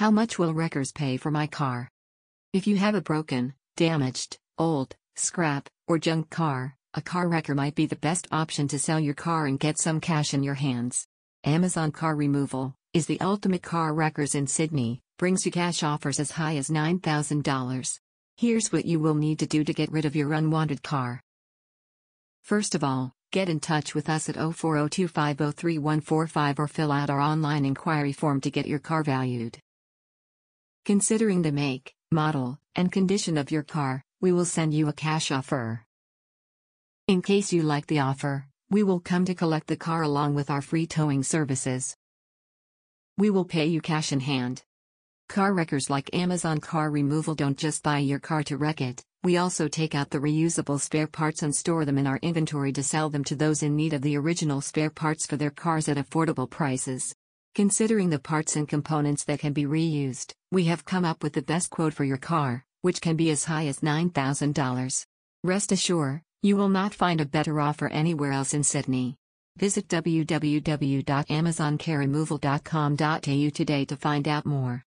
How much will wreckers pay for my car? If you have a broken, damaged, old, scrap, or junk car, a car wrecker might be the best option to sell your car and get some cash in your hands. Amazon Car Removal is the ultimate car wreckers in Sydney, brings you cash offers as high as $9,000. Here's what you will need to do to get rid of your unwanted car. First of all, get in touch with us at 0402503145 or fill out our online inquiry form to get your car valued. Considering the make, model, and condition of your car, we will send you a cash offer. In case you like the offer, we will come to collect the car along with our free towing services. We will pay you cash in hand. Car wreckers like Amazon Car Removal don't just buy your car to wreck it, we also take out the reusable spare parts and store them in our inventory to sell them to those in need of the original spare parts for their cars at affordable prices. Considering the parts and components that can be reused, we have come up with the best quote for your car, which can be as high as $9,000. Rest assured, you will not find a better offer anywhere else in Sydney. Visit www.amazoncarremoval.com.au today to find out more.